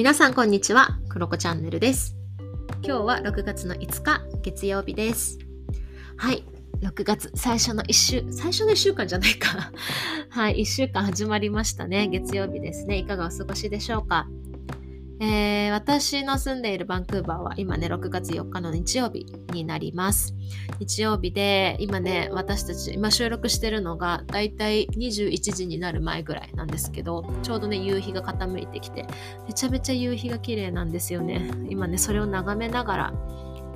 皆さんこんにちは、クロコチャンネルです。今日は6月の5日、月曜日です。はい、6月最初の1週、最初の1週間じゃないか。はい、1週間始まりましたね。月曜日ですね。いかがお過ごしでしょうか？えー私の住んでいるバンクーバーは今ね、6月4日の日曜日になります。日曜日で、今ね、私たち、今収録してるのが、だいたい21時になる前ぐらいなんですけど、ちょうどね、夕日が傾いてきて、めちゃめちゃ夕日が綺麗なんですよね。今ね、それを眺めながら、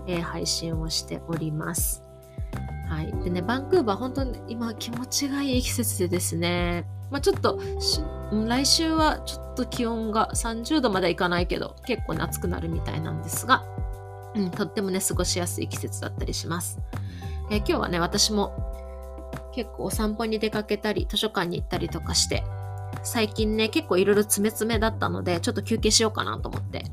えー配信をしております。はい。でね、バンクーバー、本当に今気持ちがいい季節でですね、まあちょっと、来週はちょっと気温が30度まではいかないけど、結構ね、暑くなるみたいなんですが、うん、とってもね、過ごしやすい季節だったりします。えー今日はね、私も結構お散歩に出かけたり、図書館に行ったりとかして、最近ね、結構いろいろ詰め詰めだったので、ちょっと休憩しようかなと思って、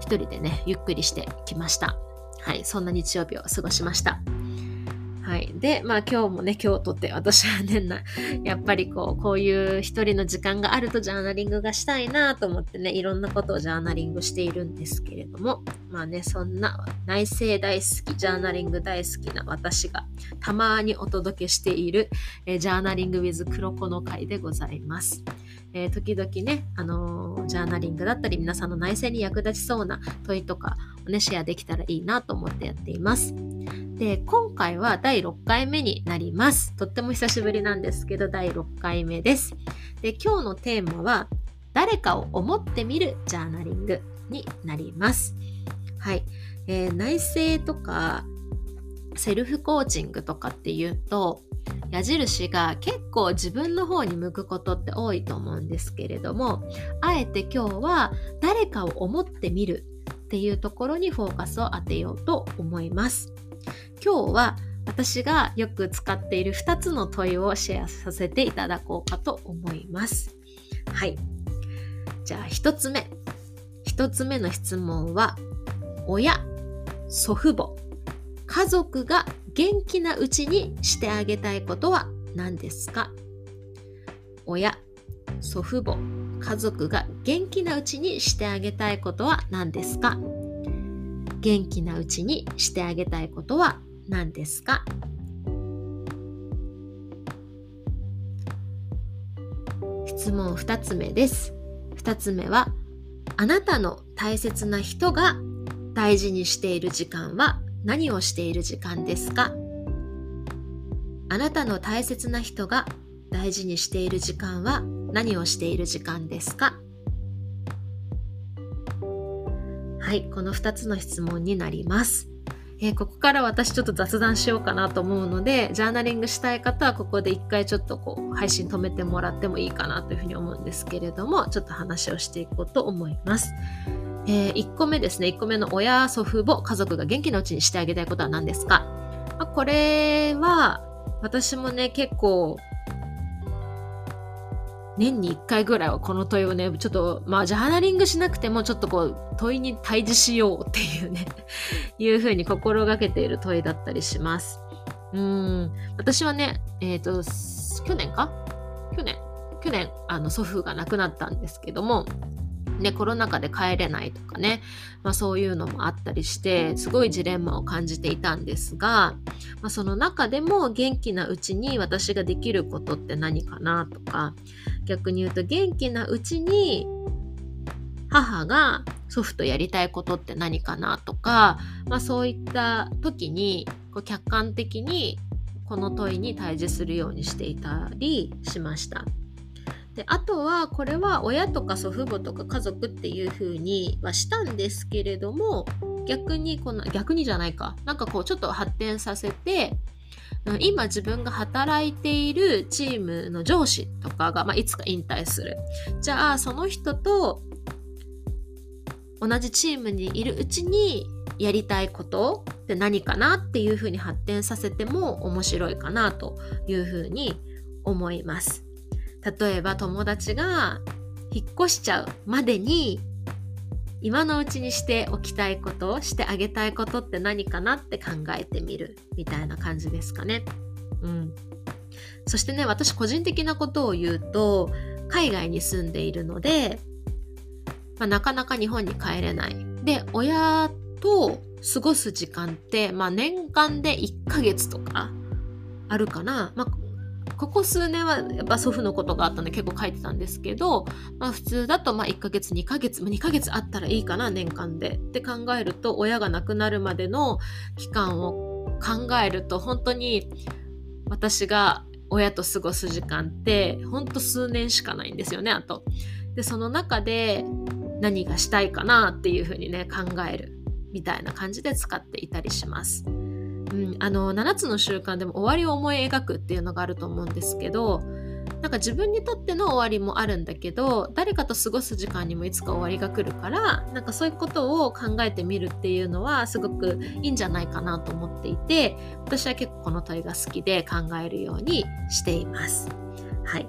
一人でね、ゆっくりしてきました。はい、そんな日曜日を過ごしました。はい。で、まあ今日もね、今日とって私はね、なやっぱりこう、こういう一人の時間があるとジャーナリングがしたいなと思ってね、いろんなことをジャーナリングしているんですけれども、まあね、そんな内政大好き、ジャーナリング大好きな私がたまにお届けしている、えジャーナリング with 黒子の会でございます。えー時々ね、あのージャーナリングだったり皆さんの内政に役立ちそうな問いとかをね、シェアできたらいいなと思ってやっています。で、今回は第6回目になります。とっても久しぶりなんですけど、第6回目です。で、今日のテーマは、誰かを思ってみるジャーナリングになります。はい。えー内政とか、セルフコーチングとかっていうと、矢印が結構自分の方に向くことって多いと思うんですけれども、あえて今日は誰かを思ってみるっていうところにフォーカスを当てようと思います。今日は私がよく使っている2つの問いをシェアさせていただこうかと思います。はい。じゃあ1つ目。1つ目の質問は、親、祖父母、家族が元気なうちにしてあげたいことは何ですか？親、祖父母、家族が元気なうちにしてあげたいことは何ですか？元気なうちにしてあげたいことは何ですか？質問2つ目です。2つ目は、あなたの大切な人が大事にしている時間は何をしている時間ですか？あなたの大切な人が大事にしている時間は何をしている時間ですか？はい、この2つの質問になります。えーここから私ちょっと雑談しようかなと思うので、ジャーナリングしたい方はここで一回ちょっとこう配信止めてもらってもいいかなというふうに思うんですけれども、ちょっと話をしていこうと思います。え1個目ですね、1個目の親、祖父母、家族が元気なうちにしてあげたいことは何ですか、まあこれは私もね、結構年に1回ぐらいはこの問いをね、ちょっと、まあ、ジャーナリングしなくても、ちょっとこう、問いに対峙しようっていうね、いうふうに心がけている問いだったりします。うん、私はね、えっ、と、去年か？去年。去年、あの、祖父が亡くなったんですけども、ね、コロナ禍で帰れないとかね、まあそういうのもあったりして、すごいジレンマを感じていたんですが、まあその中でも元気なうちに私ができることって何かなとか、逆に言うと元気なうちに母が祖父とやりたいことって何かなとか、まあそういった時にこう客観的にこの問いに対峙するようにしていたりしました。であとはこれは親とか祖父母とか家族っていう風にはしたんですけれども逆にこの逆にじゃないかなんかこうちょっと発展させて今自分が働いているチームの上司とかが、まあ、いつか引退するじゃあその人と同じチームにいるうちにやりたいことって何かなっていう風に発展させても面白いかなという風に思います。例えば友達が引っ越しちゃうまでに今のうちにしておきたいことしてあげたいことって何かなって考えてみるみたいな感じですかね。うん。そしてね、私個人的なことを言うと、海外に住んでいるので、まあ、なかなか日本に帰れない。で、親と過ごす時間って、まあ、年間で1ヶ月とかあるかな。まあここ数年はやっぱ祖父のことがあったので結構書いてたんですけど、まあ、普通だとま1ヶ月2ヶ月2ヶ月あったらいいかな年間でって考えると親が亡くなるまでの期間を考えると本当に私が親と過ごす時間ってほんと数年しかないんですよねあと。でその中で何がしたいかなっていうふうにね考えるみたいな感じで使っていたりします。うん、あの7つの習慣でも終わりを思い描くっていうのがあると思うんですけどなんか自分にとっての終わりもあるんだけど誰かと過ごす時間にもいつか終わりが来るからなんかそういうことを考えてみるっていうのはすごくいいんじゃないかなと思っていて私は結構この問いが好きで考えるようにしています。はい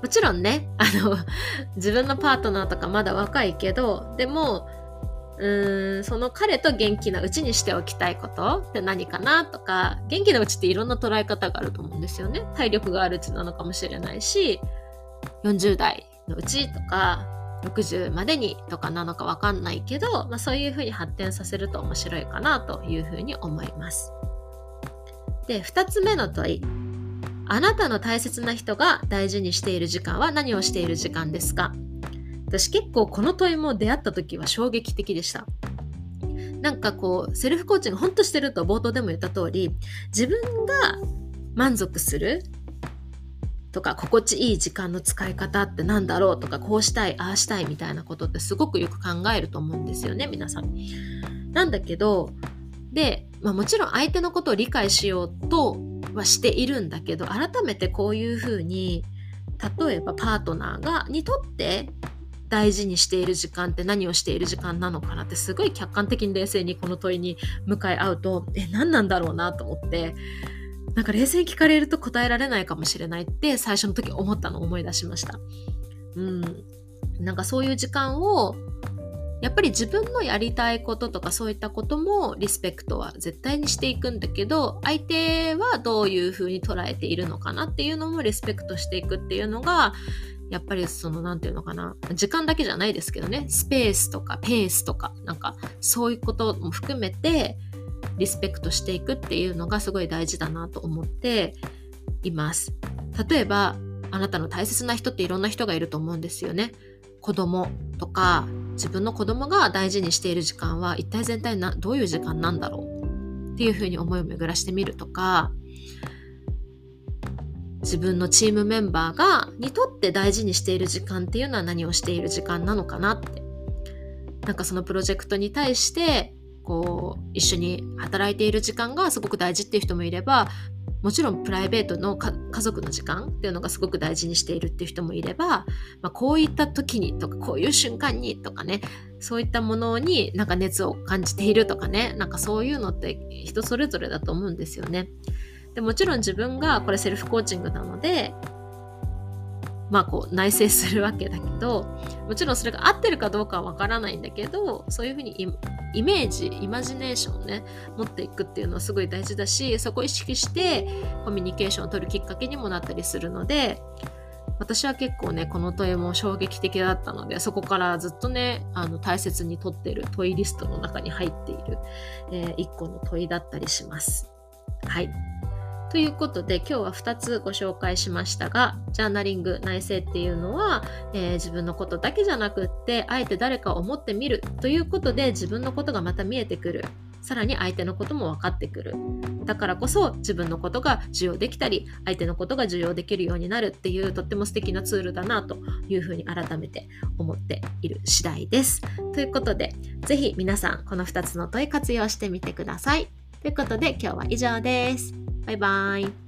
もちろんねあの自分のパートナーとかまだ若いけどでもうーんその彼と元気なうちにしておきたいことって何かなとか元気なうちっていろんな捉え方があると思うんですよね。体力があるうちなのかもしれないし40代のうちとか60までにとかなのかわかんないけど、まあ、そういうふうに発展させると面白いかなというふうに思います。で2つ目の問い。あなたの大切な人が大事にしている時間は何をしている時間ですか？私結構この問いも出会った時は衝撃的でした。なんかこうセルフコーチングほんとしてると冒頭でも言った通り自分が満足するとか心地いい時間の使い方って何だろうとかこうしたいああしたいみたいなことってすごくよく考えると思うんですよね皆さん。なんだけどで、まあ、もちろん相手のことを理解しようとはしているんだけど改めてこういうふうに例えばパートナーがにとって大事にしている時間って何をしている時間なのかなってすごい客観的に冷静にこの問いに向かい合うとえ何なんだろうなと思ってなんか冷静に聞かれると答えられないかもしれないって最初の時思ったのを思い出しました。うん。なんかそういう時間をやっぱり自分のやりたいこととかそういったこともリスペクトは絶対にしていくんだけど相手はどういうふうに捉えているのかなっていうのもリスペクトしていくっていうのがやっぱりその何て言うのかな。時間だけじゃないですけどね。スペースとかペースとかなんかそういうことも含めてリスペクトしていくっていうのがすごい大事だなと思っています。例えばあなたの大切な人っていろんな人がいると思うんですよね。子供とか自分の子供が大事にしている時間は一体全体などういう時間なんだろうっていうふうに思いを巡らしてみるとか自分のチームメンバーがにとって大事にしている時間っていうのは何をしている時間なのかなってなんかそのプロジェクトに対してこう一緒に働いている時間がすごく大事っていう人もいればもちろんプライベートの家族の時間っていうのがすごく大事にしているっていう人もいれば、まあ、こういった時にとかこういう瞬間にとかねそういったものになんか熱を感じているとかねなんかそういうのって人それぞれだと思うんですよね。でもちろん自分がこれセルフコーチングなのでまあこう内省するわけだけどもちろんそれが合ってるかどうかはわからないんだけどそういうふうにイメージイマジネーションね持っていくっていうのはすごい大事だしそこを意識してコミュニケーションを取るきっかけにもなったりするので私は結構ねこの問いも衝撃的だったのでそこからずっとねあの大切にとってる問いリストの中に入っている、えー、1個の問いだったりします。はいということで今日は2つご紹介しましたがジャーナリング内省っていうのは、えー、自分のことだけじゃなくってあえて誰かを思ってみるということで自分のことがまた見えてくる。さらに相手のことも分かってくる。だからこそ自分のことが受容できたり相手のことが受容できるようになるっていうとっても素敵なツールだなというふうに改めて思っている次第です。ということで是非皆さんこの2つの問い活用してみてください。ということで今日は以上です。バイバイ。